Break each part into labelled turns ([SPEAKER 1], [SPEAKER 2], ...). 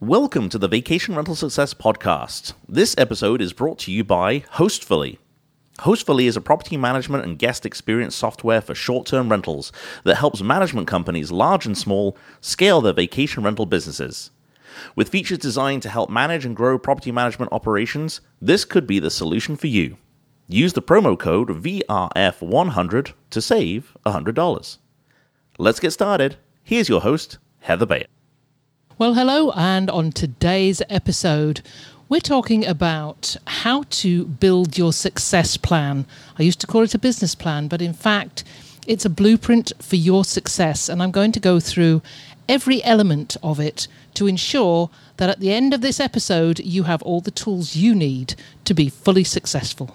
[SPEAKER 1] Welcome to the Vacation Rental Success Podcast. This episode is brought to you by Hostfully. Hostfully is a property management and guest experience software for short term rentals that helps management companies, large and small, scale their vacation rental businesses. With features designed to help manage and grow property management operations, this could be the solution for you. Use the promo code VRF100 to save $100. Let's get started. Here's your host, Heather Bayer.
[SPEAKER 2] Well, hello, and on today's episode, we're talking about how to build your success plan. I used to call it a business plan, but in fact, it's a blueprint for your success, and I'm going to go through every element of it to ensure that at the end of this episode, you have all the tools you need to be fully successful.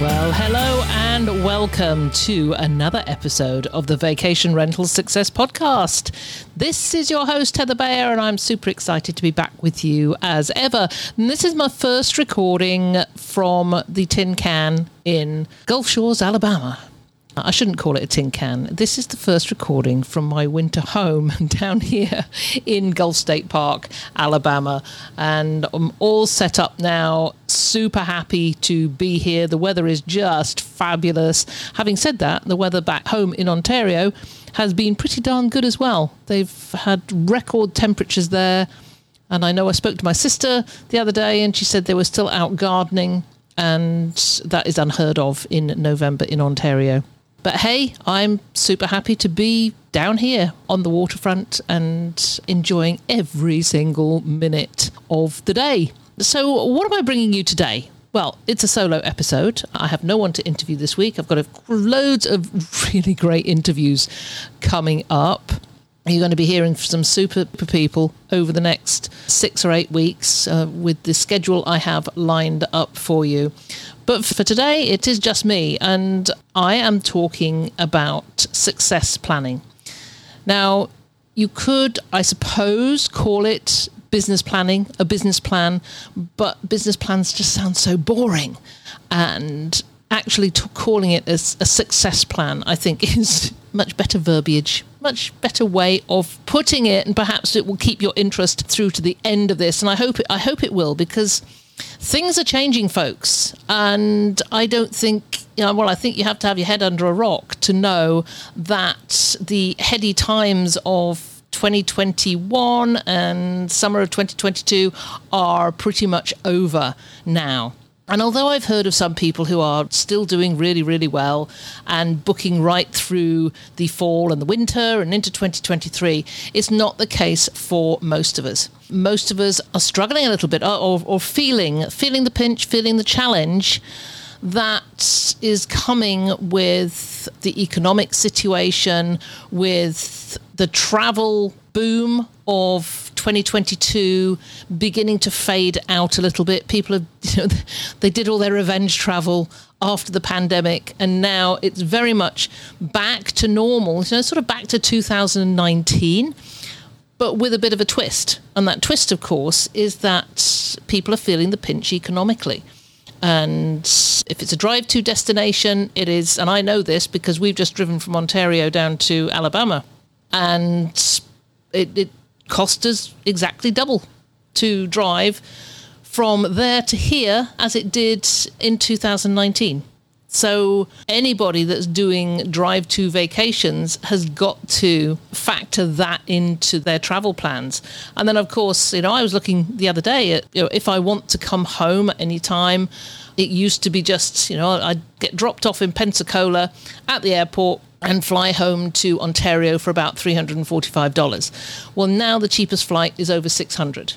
[SPEAKER 2] Well, hello and welcome to another episode of the Vacation Rental Success Podcast. This is your host, Heather Bayer, and I'm super excited to be back with you as ever. And this is my first recording from the tin can in Gulf Shores, Alabama. I shouldn't call it a tin can. This is the first recording from my winter home down here in Gulf State Park, Alabama. And I'm all set up now, super happy to be here. The weather is just fabulous. Having said that, the weather back home in Ontario has been pretty darn good as well. They've had record temperatures there. And I know I spoke to my sister the other day and she said they were still out gardening. And that is unheard of in November in Ontario. But hey, I'm super happy to be down here on the waterfront and enjoying every single minute of the day. So, what am I bringing you today? Well, it's a solo episode. I have no one to interview this week. I've got a, loads of really great interviews coming up. You're going to be hearing from some super people over the next six or eight weeks uh, with the schedule I have lined up for you. But for today, it is just me, and I am talking about success planning. Now, you could, I suppose, call it business planning, a business plan, but business plans just sound so boring. And actually t- calling it as a success plan, I think, is much better verbiage, much better way of putting it, and perhaps it will keep your interest through to the end of this. And I hope it, I hope it will because things are changing, folks. And I don't think, you know, well, I think you have to have your head under a rock to know that the heady times of 2021 and summer of 2022 are pretty much over now. And although I've heard of some people who are still doing really, really well and booking right through the fall and the winter and into 2023, it's not the case for most of us. Most of us are struggling a little bit uh, or, or feeling, feeling the pinch, feeling the challenge that is coming with the economic situation, with the travel boom of 2022 beginning to fade out a little bit. People have, you know, they did all their revenge travel after the pandemic, and now it's very much back to normal, you know, sort of back to 2019 but with a bit of a twist. And that twist, of course, is that people are feeling the pinch economically. And if it's a drive to destination, it is, and I know this because we've just driven from Ontario down to Alabama. And it, it cost us exactly double to drive from there to here as it did in 2019. So anybody that's doing drive to vacations has got to factor that into their travel plans. And then of course, you know, I was looking the other day at you know, if I want to come home at any time, it used to be just, you know, I'd get dropped off in Pensacola at the airport and fly home to Ontario for about $345. Well, now the cheapest flight is over 600.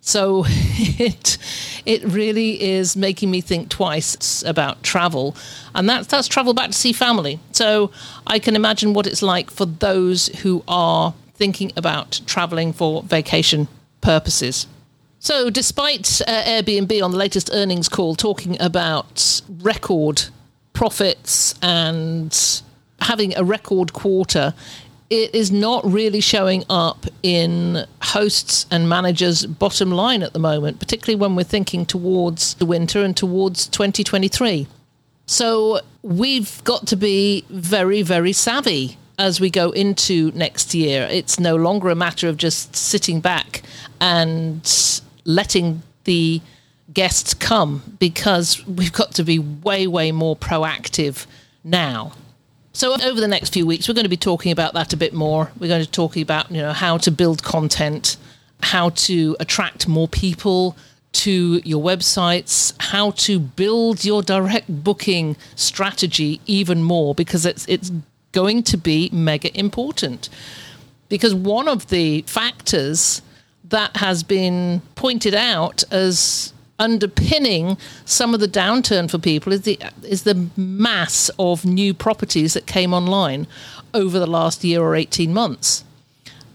[SPEAKER 2] So it it really is making me think twice about travel, and that's that's travel back to see family. So I can imagine what it's like for those who are thinking about traveling for vacation purposes. So, despite uh, Airbnb on the latest earnings call talking about record profits and having a record quarter, it is not really showing up in hosts and managers' bottom line at the moment, particularly when we're thinking towards the winter and towards 2023. So, we've got to be very, very savvy as we go into next year. It's no longer a matter of just sitting back and letting the guests come because we've got to be way, way more proactive now. So over the next few weeks, we're going to be talking about that a bit more. We're going to talk about you know how to build content, how to attract more people to your websites, how to build your direct booking strategy even more because it's it's going to be mega important. Because one of the factors that has been pointed out as underpinning some of the downturn for people is the is the mass of new properties that came online over the last year or 18 months.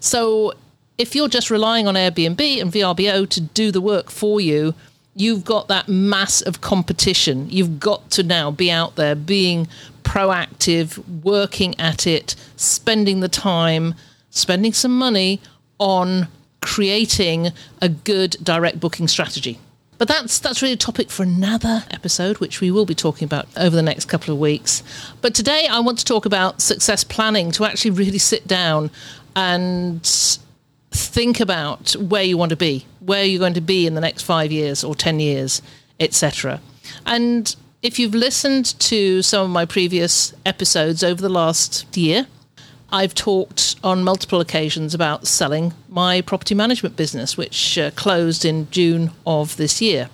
[SPEAKER 2] So if you're just relying on Airbnb and VRBO to do the work for you, you've got that mass of competition. You've got to now be out there being proactive, working at it, spending the time, spending some money on creating a good direct booking strategy. But that's that's really a topic for another episode, which we will be talking about over the next couple of weeks. But today I want to talk about success planning to actually really sit down and think about where you want to be, where you're going to be in the next five years or ten years, etc. And if you've listened to some of my previous episodes over the last year, I've talked on multiple occasions about selling my property management business, which uh, closed in June of this year.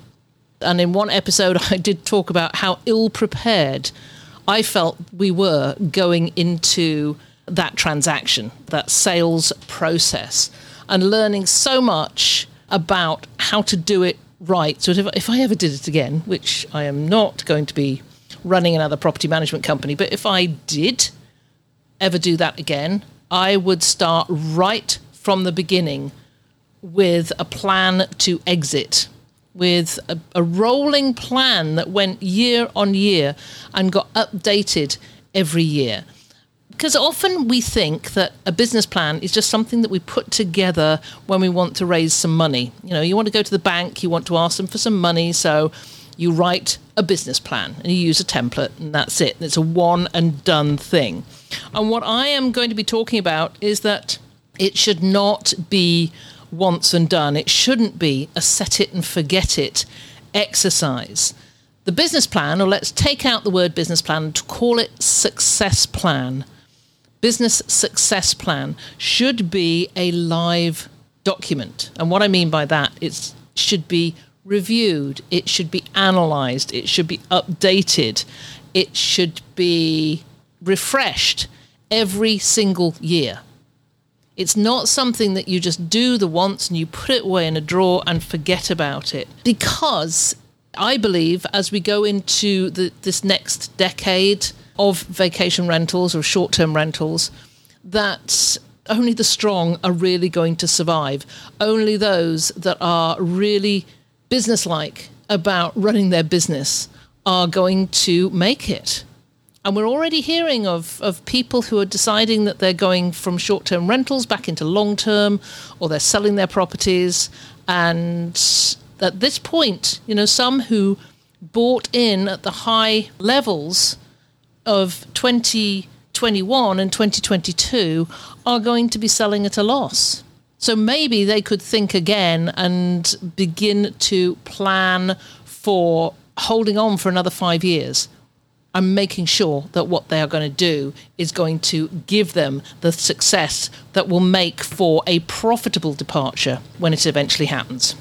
[SPEAKER 2] And in one episode, I did talk about how ill prepared I felt we were going into that transaction, that sales process, and learning so much about how to do it right. So if, if I ever did it again, which I am not going to be running another property management company, but if I did ever do that again, I would start right from the beginning with a plan to exit, with a, a, rolling plan that went year on year and got updated every year. Because often we think that a business plan is just something that we put together when we want to raise some money. You know, you want to go to the bank, you want to ask them for some money, so you write a business plan and you use a template, and that's it. It's a one and done thing. And what I am going to be talking about is that it should not be once and done. It shouldn't be a set it and forget it exercise. The business plan, or let's take out the word business plan to call it success plan. Business success plan should be a live document. And what I mean by that, it should be reviewed, it should be analyzed, it should be updated, it should be refreshed every single year. It's not something that you just do the once and you put it away in a drawer and forget about it. Because I believe as we go into the, this next decade of vacation rentals or short term rentals, that only the strong are really going to survive. Only those that are really businesslike about running their business are going to make it. And we're already hearing of, of people who are deciding that they're going from short term rentals back into long term or they're selling their properties. And at this point, you know, some who bought in at the high levels of 2021 and 2022 are going to be selling at a loss. So maybe they could think again and begin to plan for holding on for another five years and making sure that what they are going to do is going to give them the success that will make for a profitable departure when it eventually happens.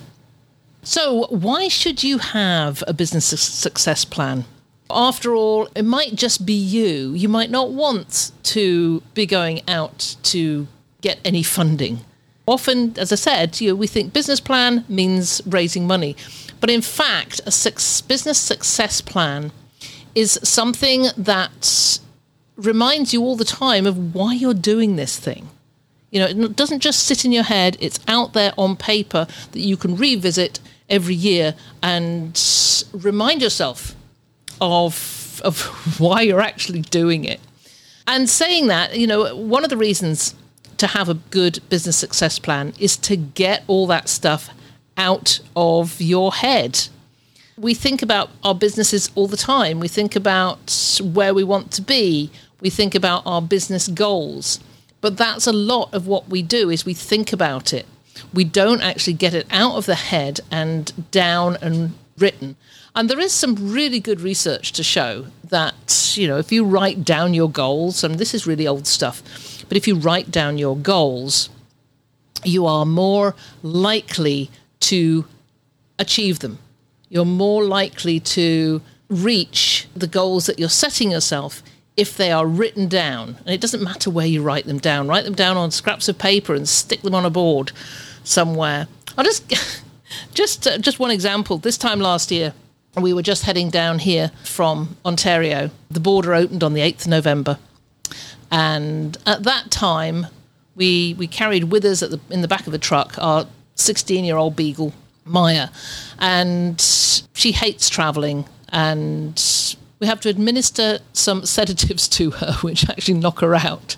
[SPEAKER 2] So, why should you have a business success plan? After all, it might just be you. You might not want to be going out to get any funding. often, as I said, you know, we think business plan means raising money. But in fact, a business success plan is something that reminds you all the time of why you're doing this thing. You know, it doesn't just sit in your head, it's out there on paper that you can revisit every year and remind yourself of, of why you're actually doing it. And saying that, you know, one of the reasons to have a good business success plan is to get all that stuff out of your head. We think about our businesses all the time. We think about where we want to be. We think about our business goals. But that's a lot of what we do is we think about it. We don't actually get it out of the head and down and written. And there is some really good research to show that, you know, if you write down your goals, and this is really old stuff, but if you write down your goals, you are more likely to achieve them. You're more likely to reach the goals that you're setting yourself if they are written down. And it doesn't matter where you write them down. Write them down on scraps of paper and stick them on a board somewhere. I'll just just uh, just one example. This time last year, we were just heading down here from Ontario. The border opened on the 8th of November. And at that time, we we carried with us the, in the back of the truck our 16 year old beagle, Maya. And she hates traveling. And we have to administer some sedatives to her, which actually knock her out.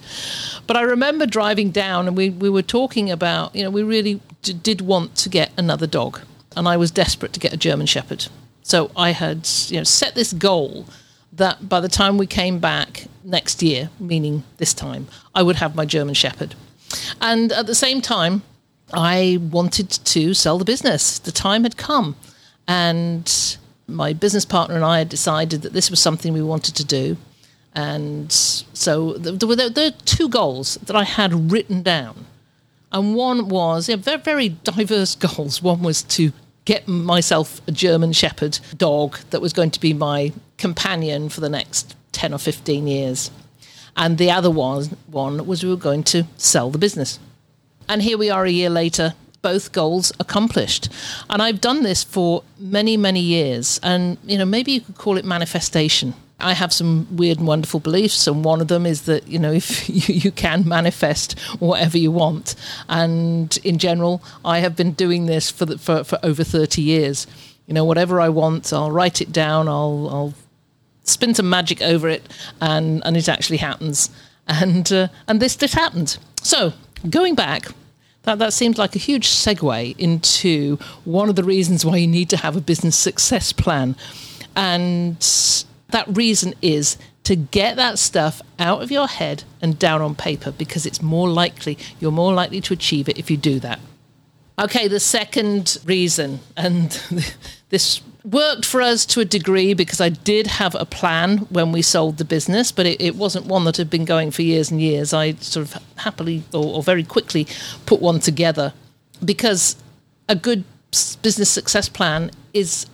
[SPEAKER 2] But I remember driving down and we, we were talking about, you know, we really d- did want to get another dog. And I was desperate to get a German Shepherd. So I had, you know, set this goal that by the time we came back next year, meaning this time, I would have my German Shepherd. And at the same time, I wanted to sell the business. The time had come. And my business partner and I had decided that this was something we wanted to do. And so there were, there were two goals that I had written down. And one was yeah, very, very diverse goals. One was to get myself a German Shepherd dog that was going to be my companion for the next 10 or 15 years. And the other one, one was we were going to sell the business. And here we are a year later, both goals accomplished. And I've done this for many, many years. And, you know, maybe you could call it manifestation. I have some weird and wonderful beliefs, and one of them is that you know if you, you, can manifest whatever you want. And in general, I have been doing this for the, for, for over thirty years. You know, whatever I want, I'll write it down. I'll, I'll spin some magic over it, and and it actually happens. And uh, and this this happened. So going back, that, that seems like a huge segue into one of the reasons why you need to have a business success plan. And that reason is to get that stuff out of your head and down on paper because it's more likely, you're more likely to achieve it if you do that. Okay, the second reason, and this worked for us to a degree because I did have a plan when we sold the business, but it, it wasn't one that had been going for years and years. I sort of happily or, or very quickly put one together because a good business success plan is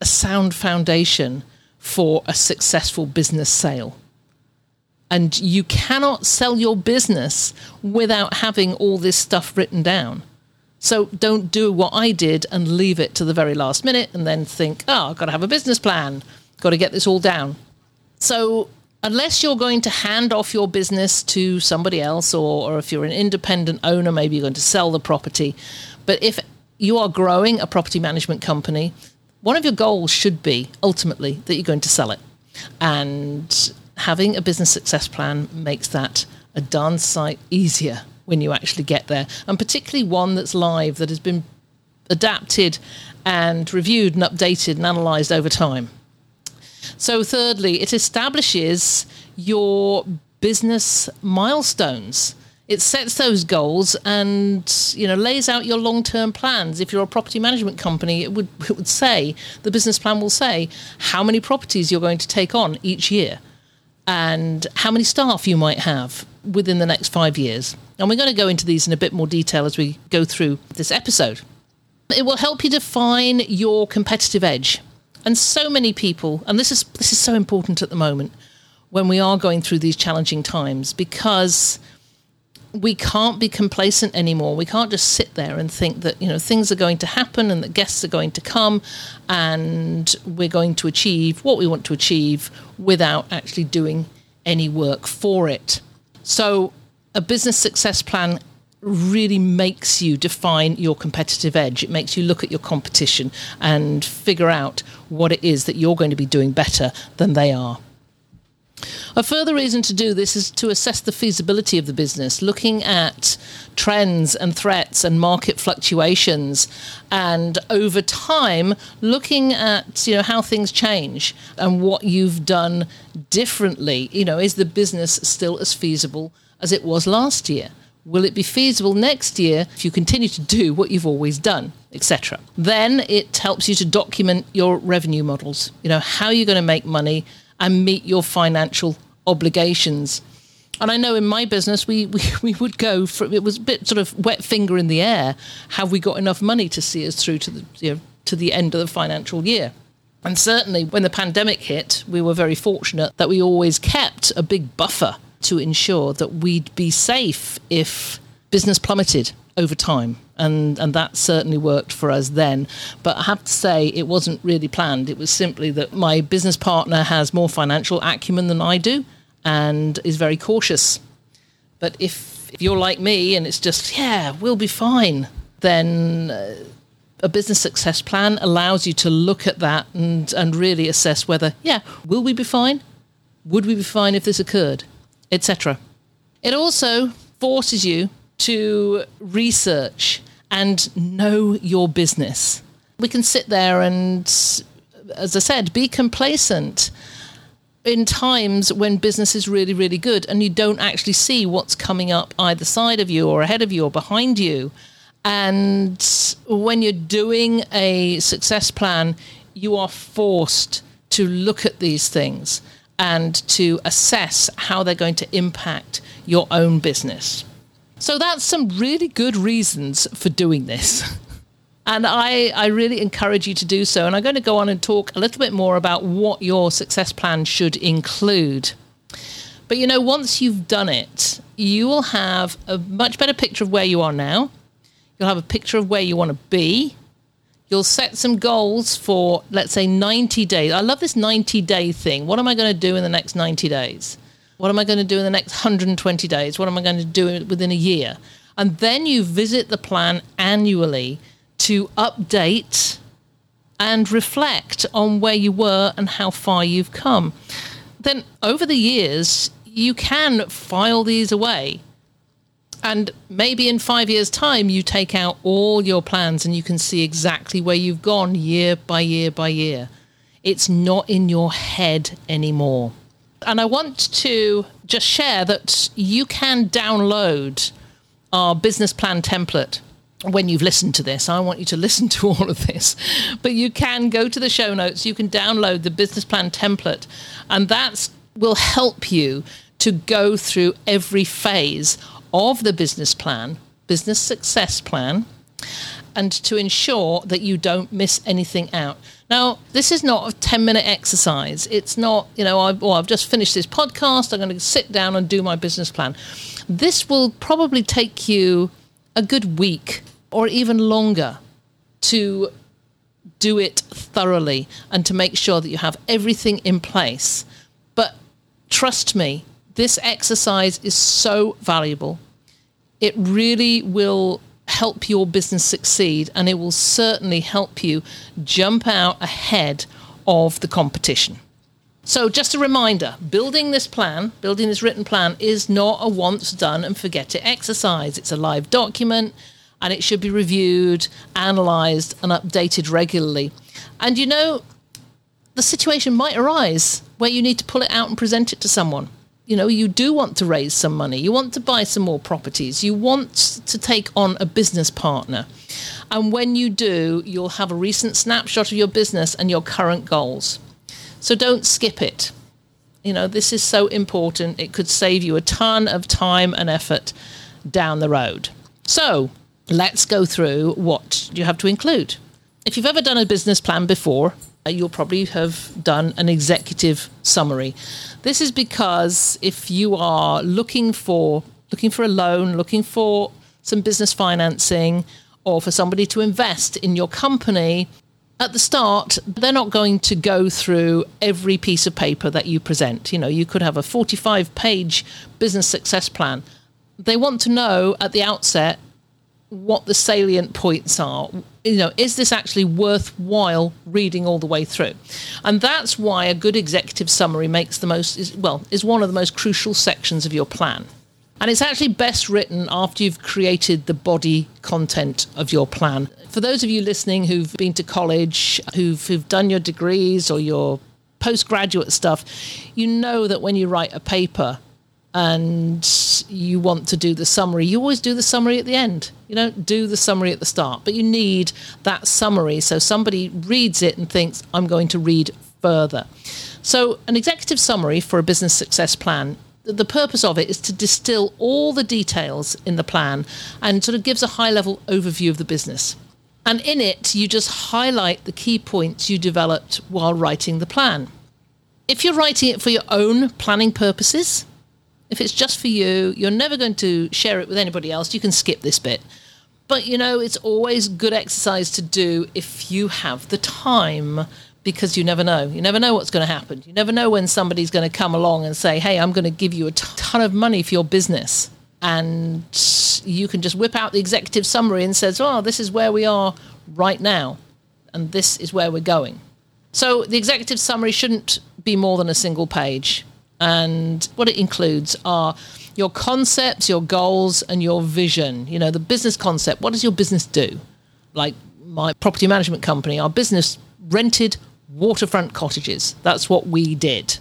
[SPEAKER 2] a sound foundation for a successful business sale. And you cannot sell your business without having all this stuff written down. So don't do what I did and leave it to the very last minute and then think, oh, I've got to have a business plan, got to get this all down. So unless you're going to hand off your business to somebody else, or, or if you're an independent owner, maybe you're going to sell the property. But if you are growing a property management company, one of your goals should be ultimately that you're going to sell it. And having a business success plan makes that a darn sight easier when you actually get there, and particularly one that's live that has been adapted and reviewed and updated and analysed over time. So, thirdly, it establishes your business milestones. It sets those goals and you know lays out your long-term plans. If you're a property management company, it would it would say the business plan will say how many properties you're going to take on each year and how many staff you might have within the next five years. And we're going to go into these in a bit more detail as we go through this episode. It will help you define your competitive edge. And so many people, and this is this is so important at the moment when we are going through these challenging times because we can't be complacent anymore. We can't just sit there and think that you know things are going to happen and that guests are going to come and we're going to achieve what we want to achieve without actually doing any work for it. So a business success plan really makes you define your competitive edge. It makes you look at your competition and figure out what it is that you're going to be doing better than they are. A further reason to do this is to assess the feasibility of the business, looking at trends and threats and market fluctuations, and over time, looking at you know how things change and what you've done differently. You know, is the business still as feasible as it was last year? Will it be feasible next year if you continue to do what you've always done, etc.? Then it helps you to document your revenue models. You know, how you're you going to make money and meet your financial obligations? And I know in my business, we, we, we would go it was a bit sort of wet finger in the air. Have we got enough money to see us through to the you know, to the end of the financial year? And certainly, when the pandemic hit, we were very fortunate that we always kept a big buffer to ensure that we'd be safe if business plummeted over time. And, and that certainly worked for us then. But I have to say, it wasn't really planned. It was simply that my business partner has more financial acumen than I do and is very cautious. But if, if you're like me and it's just, yeah, we'll be fine, then uh, a business success plan allows you to look at that and, and really assess whether, yeah, will we be fine? Would we be fine if this occurred? Etc. It also forces you to research and know your business. We can sit there and, as I said, be complacent in times when business is really, really good and you don't actually see what's coming up either side of you or ahead of you or behind you. And when you're doing a success plan, you are forced to look at these things and to assess how they're going to impact your own business. So that's some really good reasons for doing this. And I, I really encourage you to do so. And I'm going to go on and talk a little bit more about what your success plan should include. But you know, once you've done it, you will have a much better picture of where you are now. You'll have a picture of where you want to be. You'll set some goals for, let's say, 90 days. I love this 90 day thing. What am I going to do in the next 90 days? What am I going to do in the next 120 days? What am I going to do within a year? And then you visit the plan annually to update and reflect on where you were and how far you've come. Then over the years, you can file these away and maybe in five years' time, you take out all your plans and you can see exactly where you've gone year by year by year. It's not in your head anymore. And I want to just share that you can download our business plan template when you've listened to this. I want you to listen to all of this. But you can go to the show notes, you can download the business plan template, and that will help you to go through every phase of the business plan, business success plan, and to ensure that you don't miss anything out. Now, this is not a 10 minute exercise. It's not, you know, I've, well, I've just finished this podcast. I'm going to sit down and do my business plan. This will probably take you a good week or even longer to do it thoroughly and to make sure that you have everything in place. But trust me, this exercise is so valuable. It really will help your business succeed and it will certainly help you jump out ahead of the competition. So, just a reminder building this plan, building this written plan, is not a once done and forget it exercise. It's a live document and it should be reviewed, analysed, and updated regularly. And you know, the situation might arise where you need to pull it out and present it to someone you know you do want to raise some money. You want to buy some more properties. You want to take on a business partner. And when you do you'll have a recent snapshot of your business and your current goals. So don't skip it. You know this is so important. It could save you a ton of time and effort down the road. So let's go through what you have to include. If you've ever done a business plan before Uh, you'll probably have done an executive summary. This is because if you are looking for looking for a loan, looking for some business financing, or for somebody to invest in your company, at the start, they're not going to go through every piece of paper that you present. You know, you could have a 45 page business success plan. They want to know at the outset what the salient points are. You know, is this actually worthwhile reading all the way through? And that's why a good executive summary makes the most, is, well, is one of the most crucial sections of your plan. And it's actually best written after you've created the body content of your plan. For those of you listening who've been to college, who've, who've done your degrees or your postgraduate stuff, you know that when you write a paper and you want to do the summary, you always do the summary at the end. You don't do the summary at the start, but you need that summary so somebody reads it and thinks, I'm going to read further. So, an executive summary for a business success plan the purpose of it is to distill all the details in the plan and sort of gives a high level overview of the business. And in it, you just highlight the key points you developed while writing the plan. If you're writing it for your own planning purposes, if it's just for you, you're never going to share it with anybody else, you can skip this bit. But you know, it's always good exercise to do if you have the time because you never know. You never know what's going to happen. You never know when somebody's going to come along and say, hey, I'm going to give you a ton of money for your business. And you can just whip out the executive summary and says, oh, this is where we are right now. And this is where we're going. So the executive summary shouldn't be more than a single page. And what it includes are your concepts, your goals, and your vision. You know, the business concept. What does your business do? Like my property management company, our business rented waterfront cottages. That's what we did.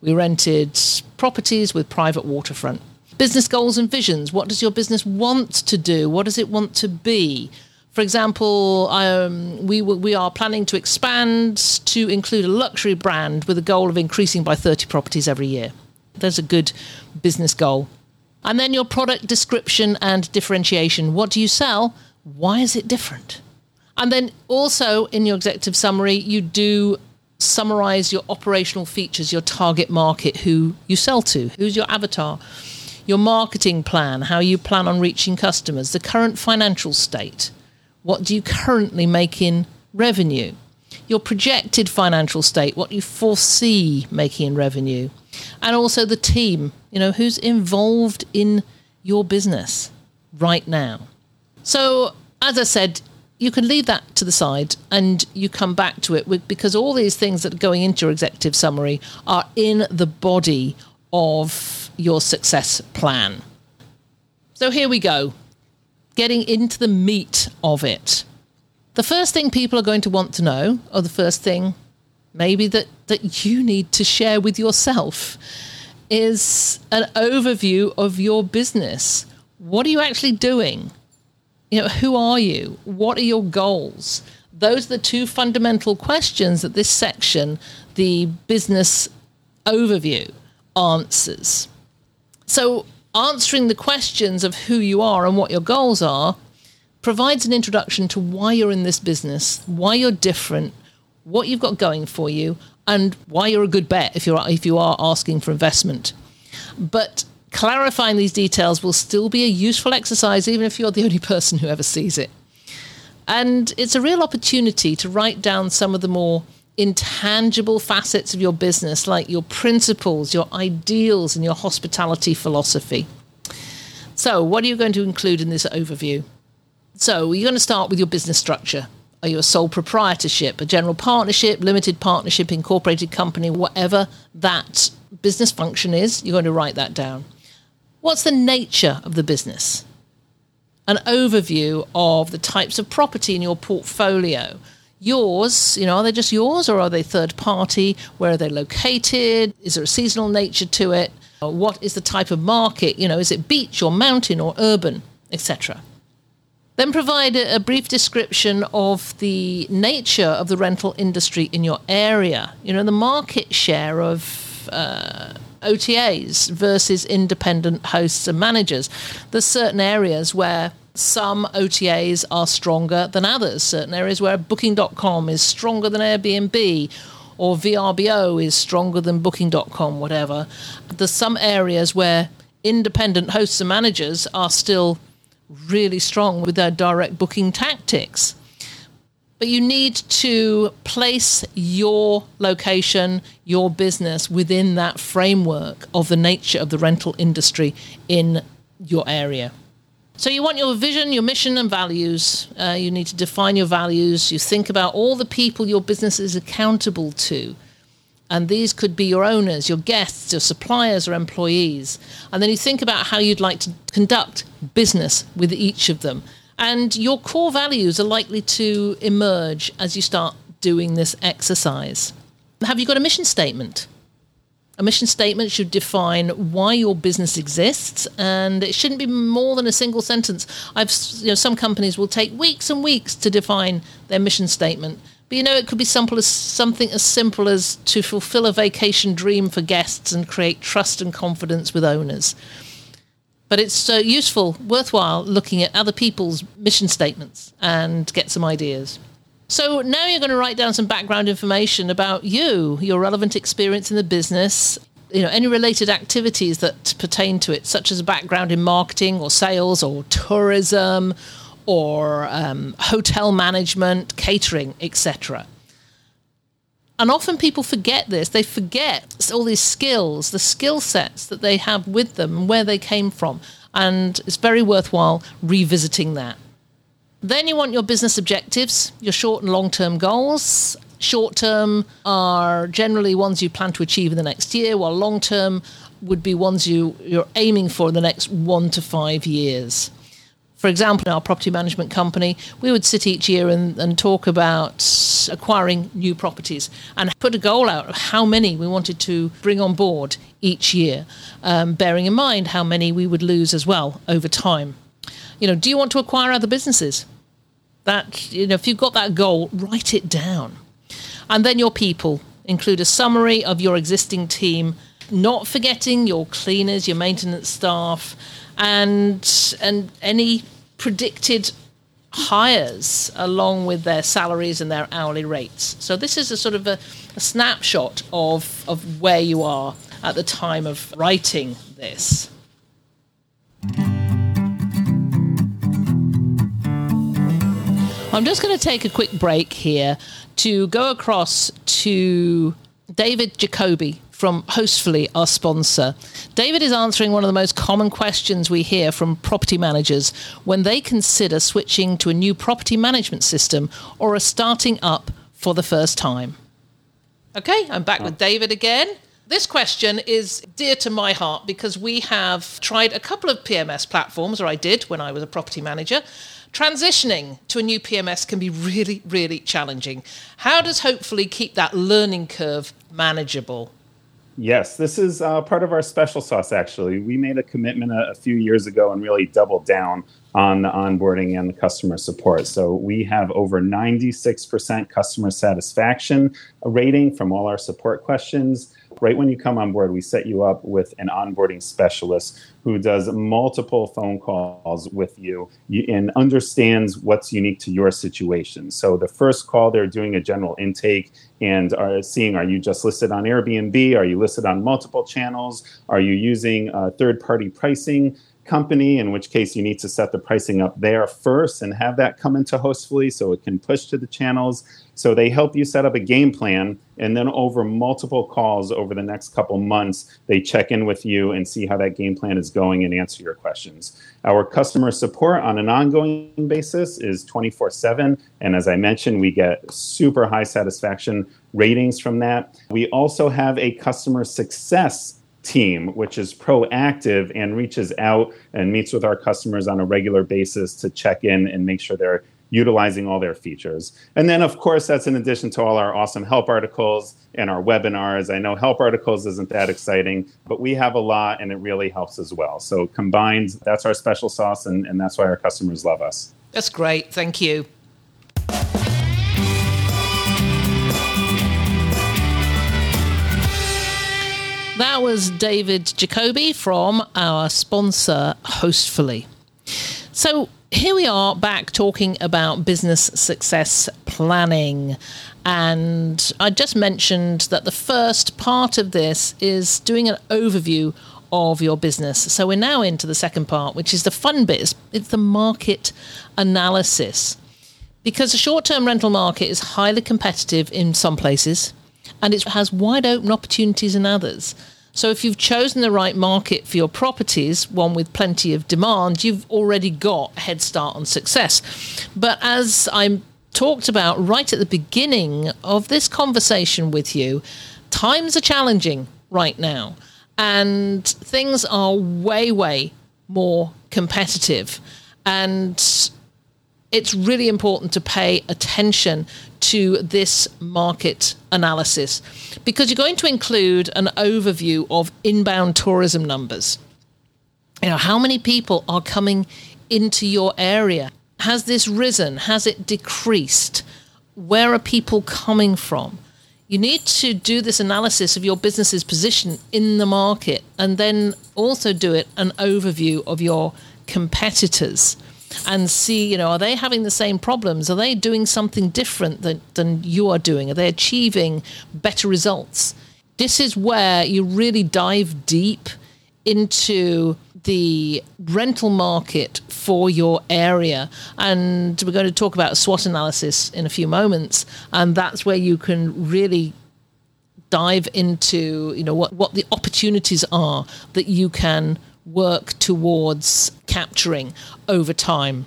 [SPEAKER 2] We rented properties with private waterfront. Business goals and visions. What does your business want to do? What does it want to be? For example, um, we, we are planning to expand to include a luxury brand with a goal of increasing by 30 properties every year. There's a good business goal. And then your product description and differentiation. What do you sell? Why is it different? And then also in your executive summary, you do summarize your operational features, your target market, who you sell to, who's your avatar, your marketing plan, how you plan on reaching customers, the current financial state, what do you currently make in revenue, your projected financial state, what you foresee making in revenue, and also the team, you know, who's involved in your business right now. So, as I said, you can leave that to the side and you come back to it with, because all these things that are going into your executive summary are in the body of your success plan. So here we go, getting into the meat of it. The first thing people are going to want to know, or the first thing maybe that, that you need to share with yourself, is an overview of your business. What are you actually doing? you know, who are you? What are your goals? Those are the two fundamental questions that this section, the business overview, answers. So, answering the questions of who you are and what your goals are provides an introduction to why you're in this business, why you're different, what you've got going for you, and why you're a good bet if you're if you are asking for investment. But Clarifying these details will still be a useful exercise, even if you're the only person who ever sees it. And it's a real opportunity to write down some of the more intangible facets of your business, like your principles, your ideals, and your hospitality philosophy. So, what are you going to include in this overview? So, you're going to start with your business structure. Are you a sole proprietorship, a general partnership, limited partnership, incorporated company, whatever that business function is, you're going to write that down. What's the nature of the business? An overview of the types of property in your portfolio. Yours, you know, are they just yours or are they third party? Where are they located? Is there a seasonal nature to it? What is the type of market? You know, is it beach or mountain or urban, etc. Then provide a, brief description of the nature of the rental industry in your area. You know, the market share of uh, OTAs versus independent hosts and managers. There's certain areas where some OTAs are stronger than others, certain areas where Booking.com is stronger than Airbnb or VRBO is stronger than Booking.com, whatever. There's some areas where independent hosts and managers are still really strong with their direct booking tactics. But you need to place your location, your business within that framework of the nature of the rental industry in your area. So you want your vision, your mission, and values. Uh, you need to define your values. You think about all the people your business is accountable to. And these could be your owners, your guests, your suppliers, or employees. And then you think about how you'd like to conduct business with each of them. And your core values are likely to emerge as you start doing this exercise. Have you got a mission statement? A mission statement should define why your business exists, and it shouldn't be more than a single sentence. I've, you know, some companies will take weeks and weeks to define their mission statement, but you know, it could be simple as something as simple as to fulfill a vacation dream for guests and create trust and confidence with owners but it's uh, useful, worthwhile looking at other people's mission statements and get some ideas. So now you're going to write down some background information about you, your relevant experience in the business, you know, any related activities that pertain to it, such as a background in marketing or sales or tourism or um, hotel management, catering, etc. And often people forget this. They forget all these skills, the skill sets that they have with them where they came from. And it's very worthwhile revisiting that. Then you want your business objectives, your short and long term goals. Short term are generally ones you plan to achieve in the next year, while long term would be ones you, you're aiming for in the next one to five years. For example, in our property management company, we would sit each year and, and talk about acquiring new properties and put a goal out of how many we wanted to bring on board each year, um, bearing in mind how many we would lose as well over time. You know, do you want to acquire other businesses? That, you know, if you've got that goal, write it down. And then your people include a summary of your existing team, not forgetting your cleaners, your maintenance staff, and and any predicted hires along with their salaries and their hourly rates. So this is a sort of a, a snapshot of of where you are at the time of writing this. I'm just going to take a quick break here to go across to David Jacoby from Hostfully, our sponsor. David is answering one of the most common questions we hear from property managers when they consider switching to a new property management system or are starting up for the first time. Okay, I'm back with David again. This question is dear to my heart because we have tried a couple of PMS platforms, or I did when I was a property manager. Transitioning to a new PMS can be really, really challenging. How does Hostfully keep that learning curve manageable?
[SPEAKER 3] Yes, this is uh, part of our special sauce, actually. We made a commitment a, a, few years ago and really doubled down on the onboarding and the customer support. So we have over 96% customer satisfaction rating from all our support questions right when you come on board, we set you up with an onboarding specialist who does multiple phone calls with you and understands what's unique to your situation. So the first call, they're doing a general intake and are seeing are you just listed on Airbnb? Are you listed on multiple channels? Are you using uh, third party pricing? Company, in which case you need to set the pricing up there first and have that come into Hostfully so it can push to the channels. So they help you set up a game plan, and then over multiple calls over the next couple months, they check in with you and see how that game plan is going and answer your questions. Our customer support on an ongoing basis is 24 7. And as I mentioned, we get super high satisfaction ratings from that. We also have a customer success team, which is proactive and reaches out and meets with our customers on a regular basis to check in and make sure they're utilizing all their features. And then, of course, that's in addition to all our awesome help articles and our webinars. I know help articles isn't that exciting, but we have a lot and it really helps as well. So, combined, that's our special sauce, and, and that's why our customers love us.
[SPEAKER 2] That's great. Thank you. That was David Jacoby from our sponsor, Hostfully. So here we are back talking about business success planning. And I just mentioned that the first part of this is doing an overview of your business. So we're now into the second part, which is the fun bit. It's the market analysis. Because the short term rental market is highly competitive in some places and it has wide open opportunities in others. So if you've chosen the right market for your properties, one with plenty of demand, you've already got a head start on success. But as I talked about right at the beginning of this conversation with you, times are challenging right now and things are way, way more competitive. And it's really important to pay attention to this market analysis because you're going to include an overview of inbound tourism numbers. You know, how many people are coming into your area? Has this risen? Has it decreased? Where are people coming from? You need to do this analysis of your business's position in the market and then also do it an overview of your competitors and see, you know, are they having the same problems? Are they doing something different than, than you are doing? Are they achieving better results? This is where you really dive deep into the rental market for your area. And we're going to talk about SWOT analysis in a few moments. And that's where you can really dive into, you know, what, what the opportunities are that you can work towards capturing over time.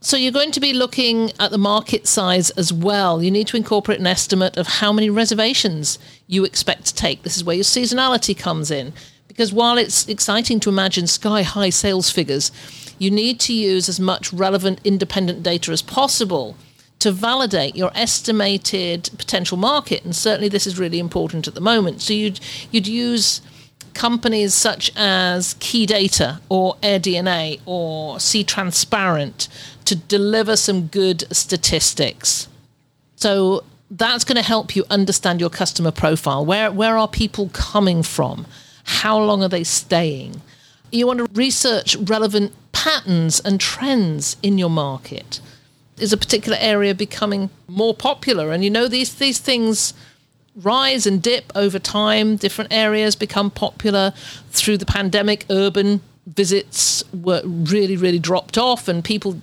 [SPEAKER 2] So you're going to be looking at the market size as well. You need to incorporate an estimate of how many reservations you expect to take. This is where your seasonality comes in. Because while it's exciting to imagine sky high sales figures, you need to use as much relevant independent data as possible to validate your estimated potential market. And certainly this is really important at the moment. So you'd, you'd use companies such as Key Data or AirDNA or See Transparent to deliver some good statistics. So that's going to help you understand your customer profile. Where where are people coming from? How long are they staying? You want to research relevant patterns and trends in your market. Is a particular area becoming more popular? And you know these these things rise and dip over time. Different areas become popular through the pandemic. Urban visits were really, really dropped off, and people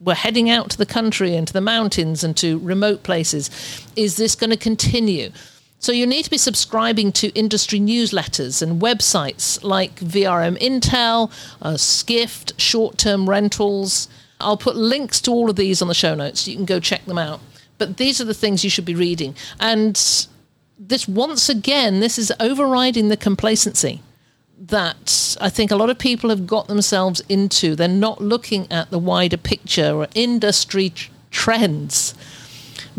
[SPEAKER 2] were heading out to the country and to the mountains and to remote places. Is this going to continue? So you need to be subscribing to industry newsletters and websites like VRM Intel, uh, Skift, short term rentals. I'll put links to all of these on the show notes you can go check them out. But these are the things you should be reading. And this once again, this is overriding the complacency that I think a lot of people have got themselves into. They're not looking at the wider picture or industry trends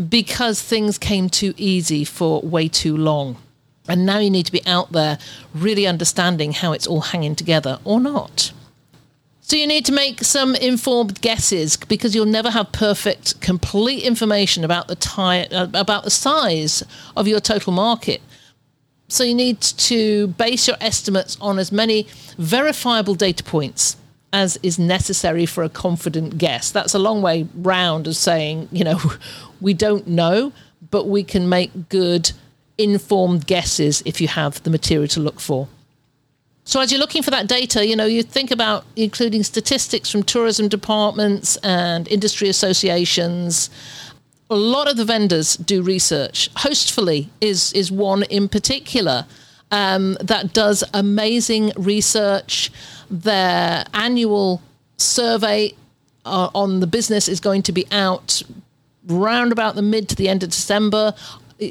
[SPEAKER 2] because things came too easy for way too long. And now you need to be out there really understanding how it's all hanging together or not. So you need to make some informed guesses because you'll never have perfect, complete information about the uh, about the size of your total market. So you need to base your estimates on as many verifiable data points as is necessary for a confident guess. That's a long way round of saying, you know, we don't know, but we can make good informed guesses if you have the material to look for. So as you're looking for that data, you know, you think about including statistics from tourism departments and industry associations. A lot of the vendors do research. Hostfully is is one in particular um, that does amazing research. Their annual survey uh, on the business is going to be out round about the mid to the end of December.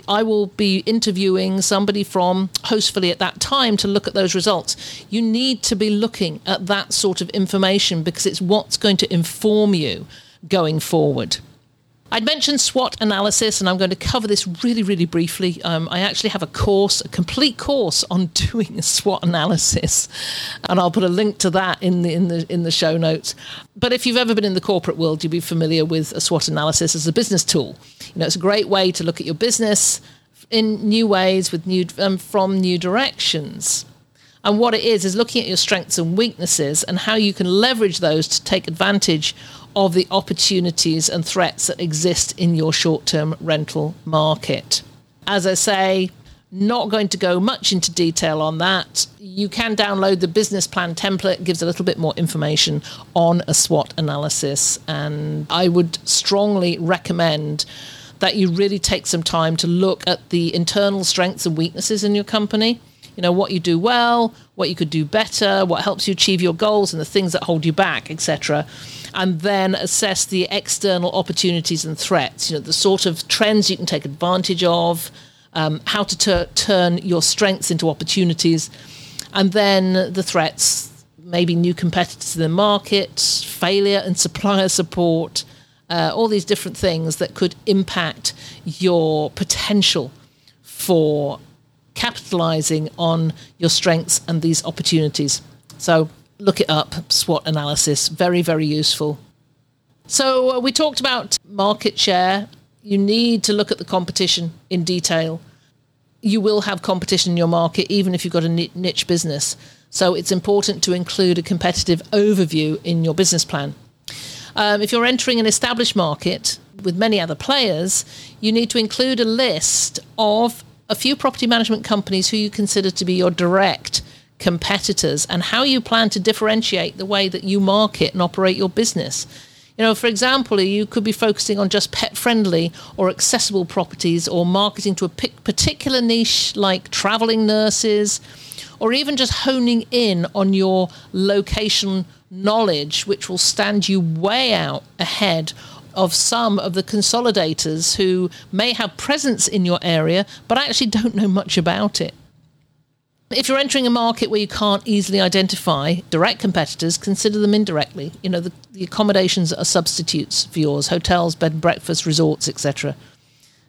[SPEAKER 2] I will be interviewing somebody from Hostfully at that time to look at those results. You need to be looking at that sort of information because it's what's going to inform you going forward. I'd mentioned SWOT analysis, and I'm going to cover this really, really briefly. Um, I actually have a course, a complete course on doing SWOT analysis, and I'll put a link to that in the in the in the show notes. But if you've ever been in the corporate world, you'll be familiar with a SWOT analysis as a business tool. You know, it's a great way to look at your business in new ways with new um, from new directions. And what it is is looking at your strengths and weaknesses and how you can leverage those to take advantage of the opportunities and threats that exist in your short term rental market. As I say, Not going to go much into detail on that. You can download the business plan template, it gives a little bit more information on a SWOT analysis. And I would strongly recommend that you really take some time to look at the internal strengths and weaknesses in your company. You know, what you do well, what you could do better, what helps you achieve your goals, and the things that hold you back, etc. And then assess the external opportunities and threats, you know, the sort of trends you can take advantage of, um, how to ter- turn your strengths into opportunities, and then the threats maybe new competitors in the market, failure and supplier support, uh, all these different things that could impact your potential for capitalizing on your strengths and these opportunities. So look it up, SWOT analysis, very, very useful. So uh, we talked about market share. You need to look at the competition in detail. You will have competition in your market, even if you've got a niche business. So it's important to include a competitive overview in your business plan. Um, if you're entering an established market with many other players, you need to include a list of a few property management companies who you consider to be your direct competitors and how you plan to differentiate the way that you market and operate your business. You know, for example, you could be focusing on just pet friendly or accessible properties or marketing to a particular niche like traveling nurses or even just honing in on your location knowledge, which will stand you way out ahead of some of the consolidators who may have presence in your area but actually don't know much about it. If you're entering a market where you can't easily identify direct competitors, consider them indirectly. You know, the, the accommodations are substitutes for yours hotels, bed and breakfast, resorts, etc.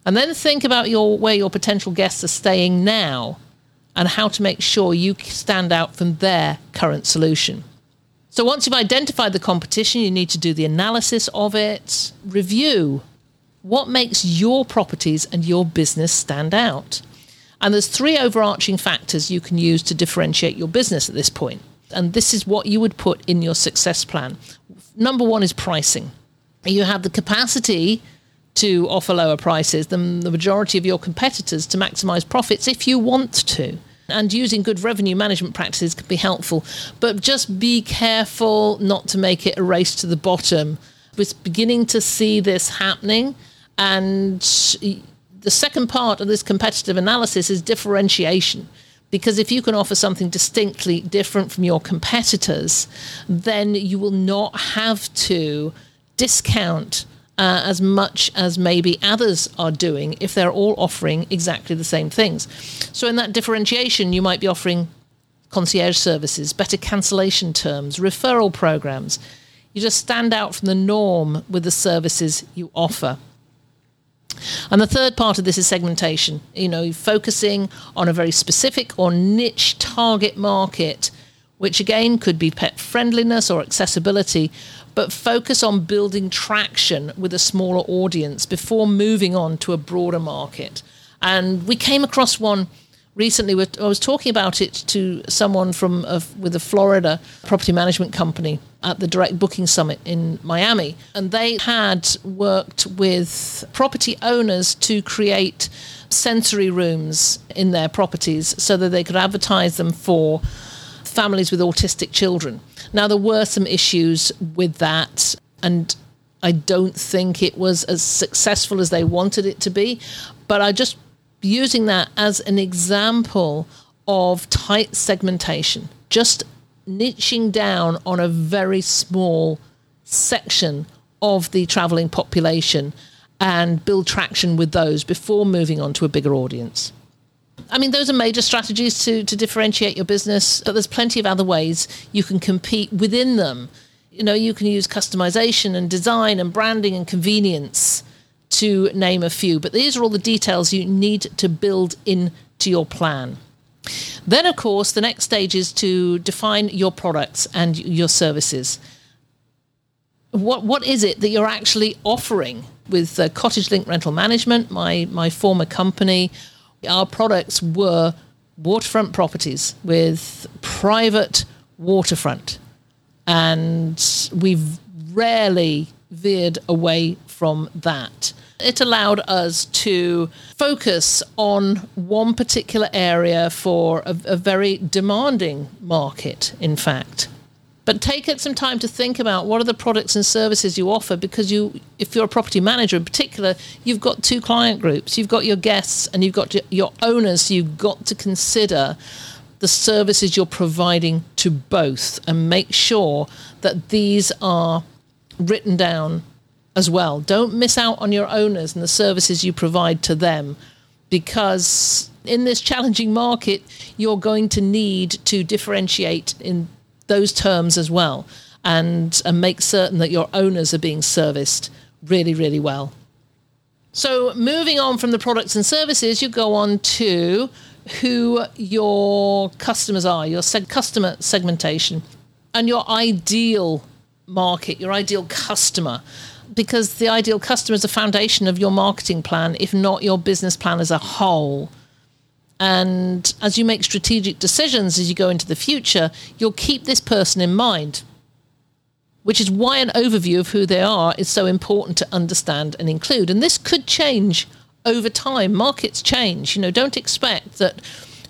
[SPEAKER 2] And then think about your, where your potential guests are staying now and how to make sure you stand out from their current solution. So once you've identified the competition, you need to do the analysis of it, review what makes your properties and your business stand out. And there's three overarching factors you can use to differentiate your business at this point. And this is what you would put in your success plan. Number one is pricing. You have the capacity to offer lower prices than the majority of your competitors to maximize profits if you want to and using good revenue management practices can be helpful. But just be careful not to make it a race to the bottom. We're beginning to see this happening. And the second part of this competitive analysis is differentiation. Because if you can offer something distinctly different from your competitors, then you will not have to discount uh, as much as maybe others are doing if they're all offering exactly the same things. So, in that differentiation, you might be offering concierge services, better cancellation terms, referral programs. You just stand out from the norm with the services you offer. And the third part of this is segmentation. You know, focusing on a very specific or niche target market, which again could be pet friendliness or accessibility, but focus on building traction with a smaller audience before moving on to a broader market. And we came across one recently. I was talking about it to someone from a, with a Florida property management company at the Direct Booking Summit in Miami, and they had worked with property owners to create sensory rooms in their properties so that they could advertise them for families with autistic children. Now, there were some issues with that, and I don't think it was as successful as they wanted it to be. But I just using that as an example of tight segmentation, just niching down on a very small section of the traveling population and build traction with those before moving on to a bigger audience. I mean, those are major strategies to, to differentiate your business, but there's plenty of other ways you can compete within them. You know, you can use customization and design and branding and convenience to name a few, but these are all the details you need to build into your plan. Then, of course, the next stage is to define your products and your services. What what is it that you're actually offering with uh, Cottage Link Rental Management, my my former company? Our products were waterfront properties with private waterfront. And we've rarely veered away from that. It allowed us to focus on one particular area for a, a very demanding market, in fact. But take some time to think about what are the products and services you offer because you if you're a property manager in particular you've got two client groups. You've got your guests and you've got your owners. So you've got to consider the services you're providing to both and make sure that these are written down as well don't miss out on your owners and the services you provide to them because in this challenging market you're going to need to differentiate in those terms as well and, and make certain that your owners are being serviced really, really well. So, moving on from the products and services, you go on to who your customers are, your seg- customer segmentation, and your ideal market, your ideal customer. Because the ideal customer is a foundation of your marketing plan, if not your business plan as a whole. And as you make strategic decisions as you go into the future, you'll keep this person in mind, which is why an overview of who they are is so important to understand and include. And this could change over time. Markets change. You know, don't expect that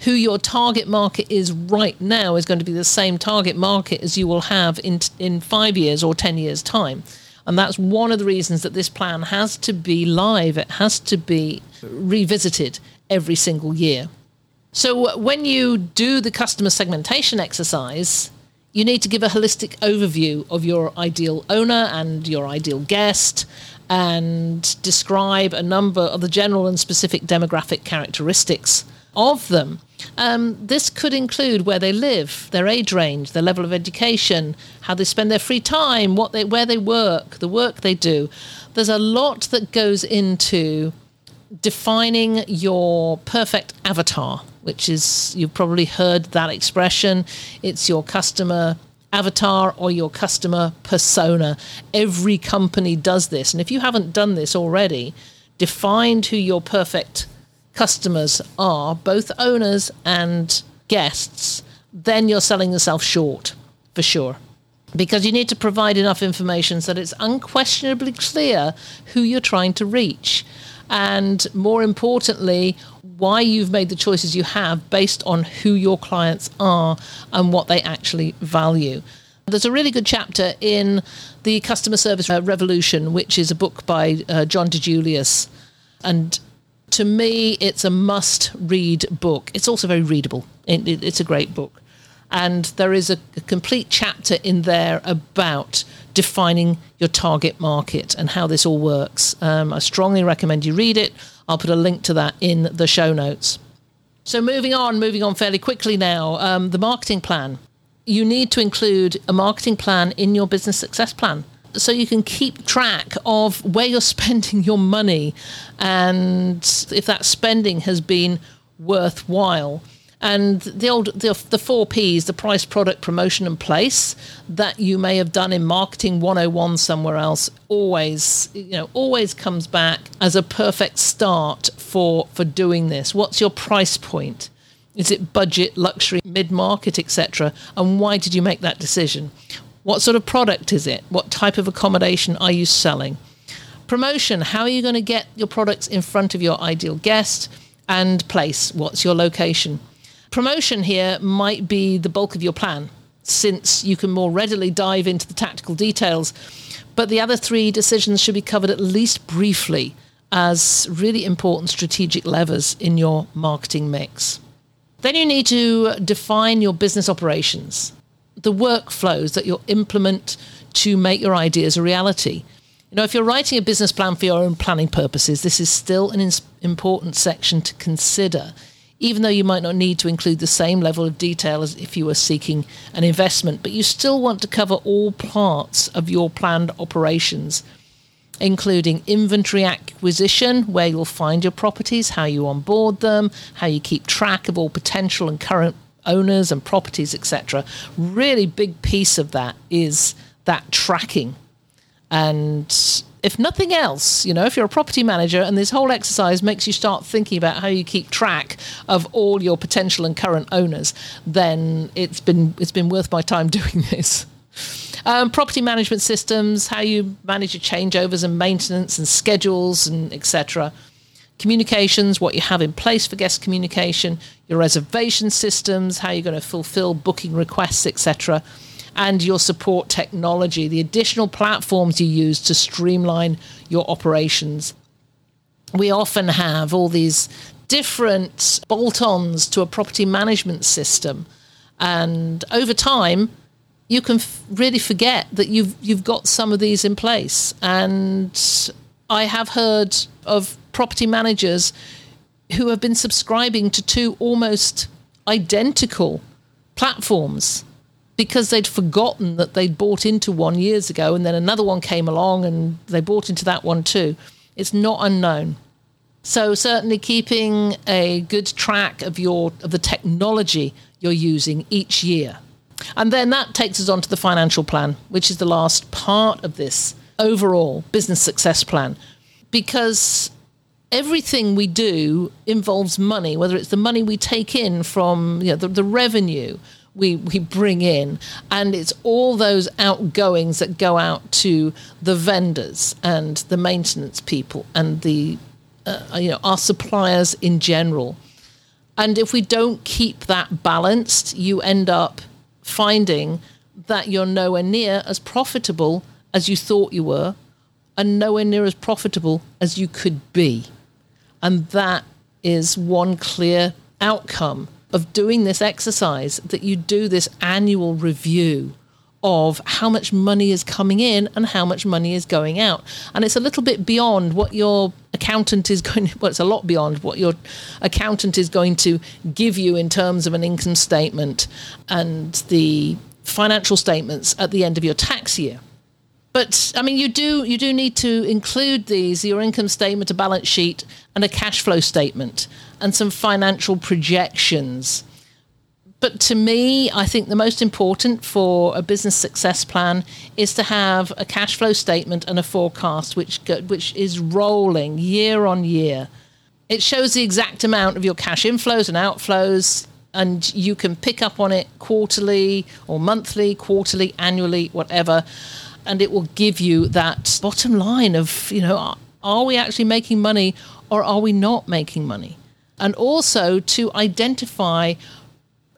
[SPEAKER 2] who your target market is right now is going to be the same target market as you will have in in 5 years or 10 years time. And that's one of the reasons that this plan has to be live. It has to be revisited every single year. So when you do the customer segmentation exercise, you need to give a holistic overview of your ideal owner and your ideal guest and describe a number of the general and specific demographic characteristics of them. Um, this could include where they live, their age range, their level of education, how they spend their free time, what they, where they work, the work they do. There's a lot that goes into defining your perfect avatar which is you've probably heard that expression. It's your customer avatar or your customer persona. Every company does this. And if you haven't done this already, define who your perfect customers are, both owners and guests, then you're selling yourself short for sure. Because you need to provide enough information so that it's unquestionably clear who you're trying to reach. And more importantly, why you've made the choices you have based on who your clients are and what they actually value. There's a really good chapter in The Customer Service Revolution, which is a book by uh, John DiJulius. And to me, it's a must read book. It's also very readable, it, it, it's a great book. And there is a, a complete chapter in there about defining your target market and how this all works. Um, I strongly recommend you read it. I'll put a link to that in the show notes. So, moving on, moving on fairly quickly now, um, the marketing plan. You need to include a marketing plan in your business success plan so you can keep track of where you're spending your money and if that spending has been worthwhile. And the old the, the four P's the price product promotion and place that you may have done in marketing 101 somewhere else always you know always comes back as a perfect start for for doing this. What's your price point? Is it budget luxury mid market etc and why did you make that decision what sort of product is it what type of accommodation are you selling promotion how are you going to get your products in front of your ideal guest and place what's your location Promotion here might be the bulk of your plan, since you can more readily dive into the tactical details. But the other three decisions should be covered at least briefly as really important strategic levers in your marketing mix. Then you need to define your business operations, the workflows that you'll implement to make your ideas a reality. You know, if you're writing a business plan for your own planning purposes, this is still an important section to consider even though you might not need to include the same level of detail as if you were seeking an investment, but you still want to cover all parts of your planned operations, including inventory acquisition, where you'll find your properties, how you onboard them, how you keep track of all potential and current owners and properties, etc. Really big piece of that is that tracking. And if nothing else, you know, if you're a property manager and this whole exercise makes you start thinking about how you keep track of all your potential and current owners, then it's been it's been worth my time doing this. Um, property management systems, how you manage your changeovers and maintenance and schedules and etc. Communications, what you have in place for guest communication, your reservation systems, how you're going to fulfill booking requests, etc. And your support technology, the additional platforms you use to streamline your operations. We often have all these different bolt ons to a property management system. And over time, you can f- really forget that you've you've got some of these in place. And I have heard of property managers who have been subscribing to two almost identical platforms because they'd forgotten that they'd bought into one years ago and then another one came along and they bought into that one too. It's not unknown. So certainly keeping a good track of your of the technology you're using each year. And then that takes us on to the financial plan, which is the last part of this overall business success plan. Because everything we do involves money, whether it's the money we take in from you know, the, the revenue we, we bring in, and it's all those outgoings that go out to the vendors and the maintenance people and the uh, you know our suppliers in general. And if we don't keep that balanced, you end up finding that you're nowhere near as profitable as you thought you were, and nowhere near as profitable as you could be. And that is one clear outcome of doing this exercise that you do this annual review of how much money is coming in and how much money is going out. And it's a little bit beyond what your accountant is going to, well, it's a lot beyond what your accountant is going to give you in terms of an income statement and the financial statements at the end of your tax year. But I mean, you do you do need to include these your income statement, a balance sheet, and a cash flow statement, and some financial projections but to me, I think the most important for a business success plan is to have a cash flow statement and a forecast which which is rolling year on year. It shows the exact amount of your cash inflows and outflows and you can pick up on it quarterly or monthly, quarterly, annually, whatever, and it will give you that bottom line of, you know, are we actually making money or are we not making money? And also to identify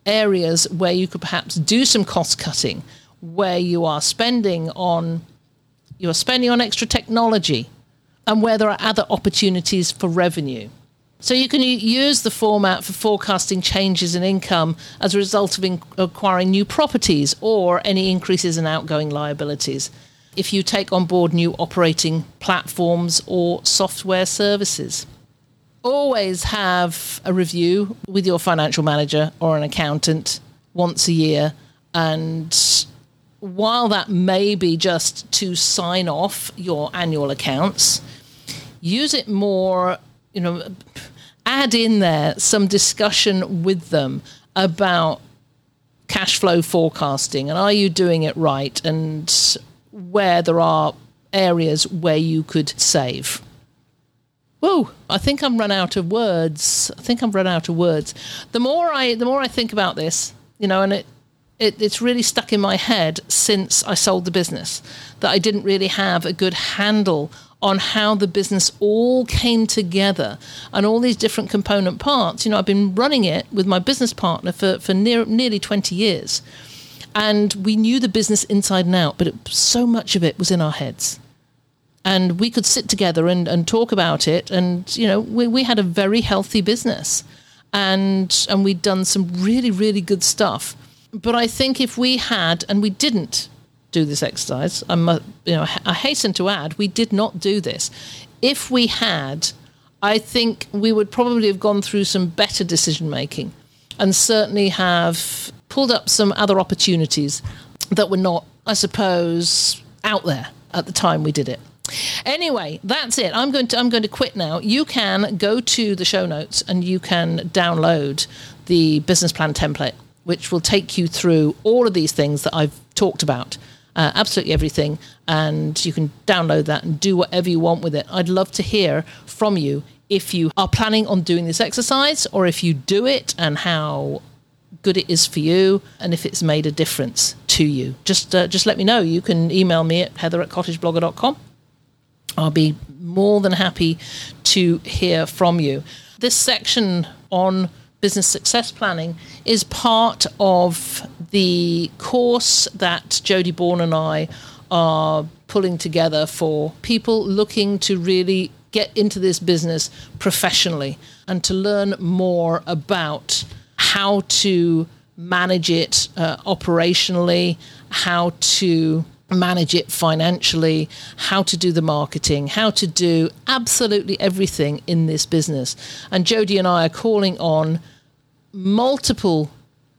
[SPEAKER 2] areas where you could perhaps do some cost cutting, where you are spending on you're spending on extra technology, and where there are other opportunities for revenue. So you can use the format for forecasting changes in income as a result of in- acquiring new properties or any increases in outgoing liabilities. If you take on board new operating platforms or software services always have a review with your financial manager or an accountant once a year. And while that may be just to sign off your annual accounts, use it more, you know, add in there some discussion with them about cash flow forecasting and are you doing it right and where there are areas where you could save. Whoa, I think I'm run out of words. I think I'm run out of words. The more I the more I think about this, you know, and it, it it's really stuck in my head since I sold the business that I didn't really have a good handle on how the business all came together and all these different component parts. You know, I've been running it with my business partner for, for near, nearly 20 years. And we knew the business inside and out, but it, so much of it was in our heads and we could sit together and, and talk about it. And you know, we, we had a very healthy business, and and we'd done some really really good stuff. But I think if we had, and we didn't do this exercise, I'm you know I hasten to add we did not do this. If we had, I think we would probably have gone through some better decision making, and certainly have pulled up some other opportunities that were not, I suppose, out there at the time we did it. Anyway, that's it. I'm going to I'm going to quit now. You can go to the show notes and you can download the business plan template, which will take you through all of these things that I've talked about. Uh, absolutely everything, and you can download that and do whatever you want with it. I'd love to hear from you if you are planning on doing this exercise or if you do it and how good it is for you and if it's made a difference to you. Just uh, just let me know. You can email me at heather at cottageblogger.com. I'll be more than happy to hear from you. This section on business success planning is part of the course that Jody Bourne and I are pulling together for people looking to really get into this business professionally and to learn more about how to manage it uh, operationally, how to manage it financially, how to do the marketing, how to do absolutely everything in this business. And Jody and I are calling on multiple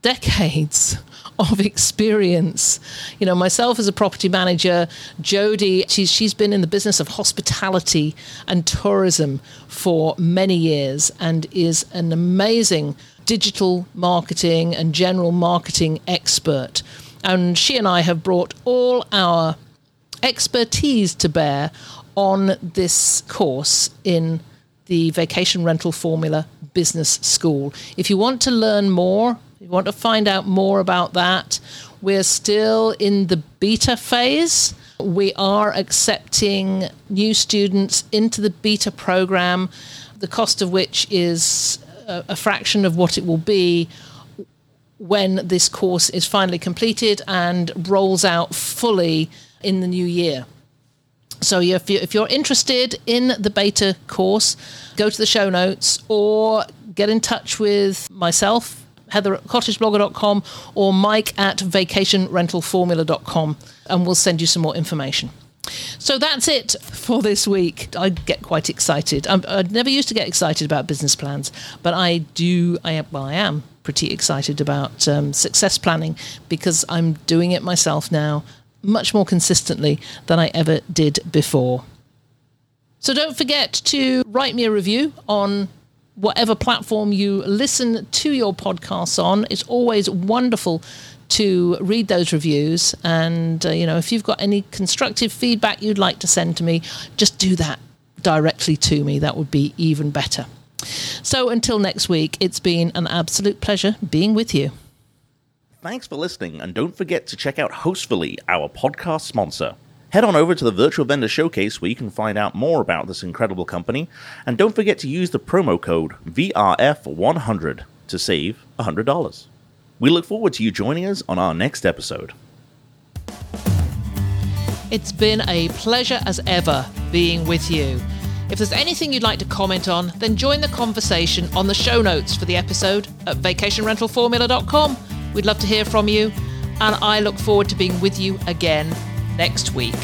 [SPEAKER 2] decades of experience. You know, myself as a property manager, Jody, she's, she's been in the business of hospitality and tourism for many years and is an amazing digital marketing and general marketing expert. And she and I have brought all our expertise to bear on this course in the Vacation Rental Formula Business School. If you want to learn more, want to find out more about that, we're still in the beta phase. We are accepting new students into the beta program, the cost of which is a, a fraction of what it will be when this course is finally completed and rolls out fully in the new year. So if you're interested in the beta course, go to the show notes or get in touch with myself, Heather at cottageblogger.com or Mike at vacationrentalformula.com and we'll send you some more information. So that's it for this week. I get quite excited. I'm, I never used to get excited about business plans, but I do. I am, well, I am pretty excited about um, success planning because I'm doing it myself now much more consistently than I ever did before. So don't forget to write me a review on whatever platform you listen to your podcasts on. It's always wonderful to read those reviews. And, uh, you know, if you've got any constructive feedback you'd like to send to me, just do that directly to me. That would be even better. So until next week, it's been an absolute pleasure being with you.
[SPEAKER 1] Thanks for listening, and don't forget to check out Hostfully, our podcast sponsor. Head on over to the Virtual Vendor Showcase where you can find out more about this incredible company, and don't forget to use the promo code VRF100 to save $100. We look forward to you joining us on our next episode.
[SPEAKER 2] It's been a pleasure as ever being with you. If there's anything you'd like to comment on, then join the conversation on the show notes for the episode at vacationrentalformula.com. We'd love to hear from you, and I look forward to being with you again next week.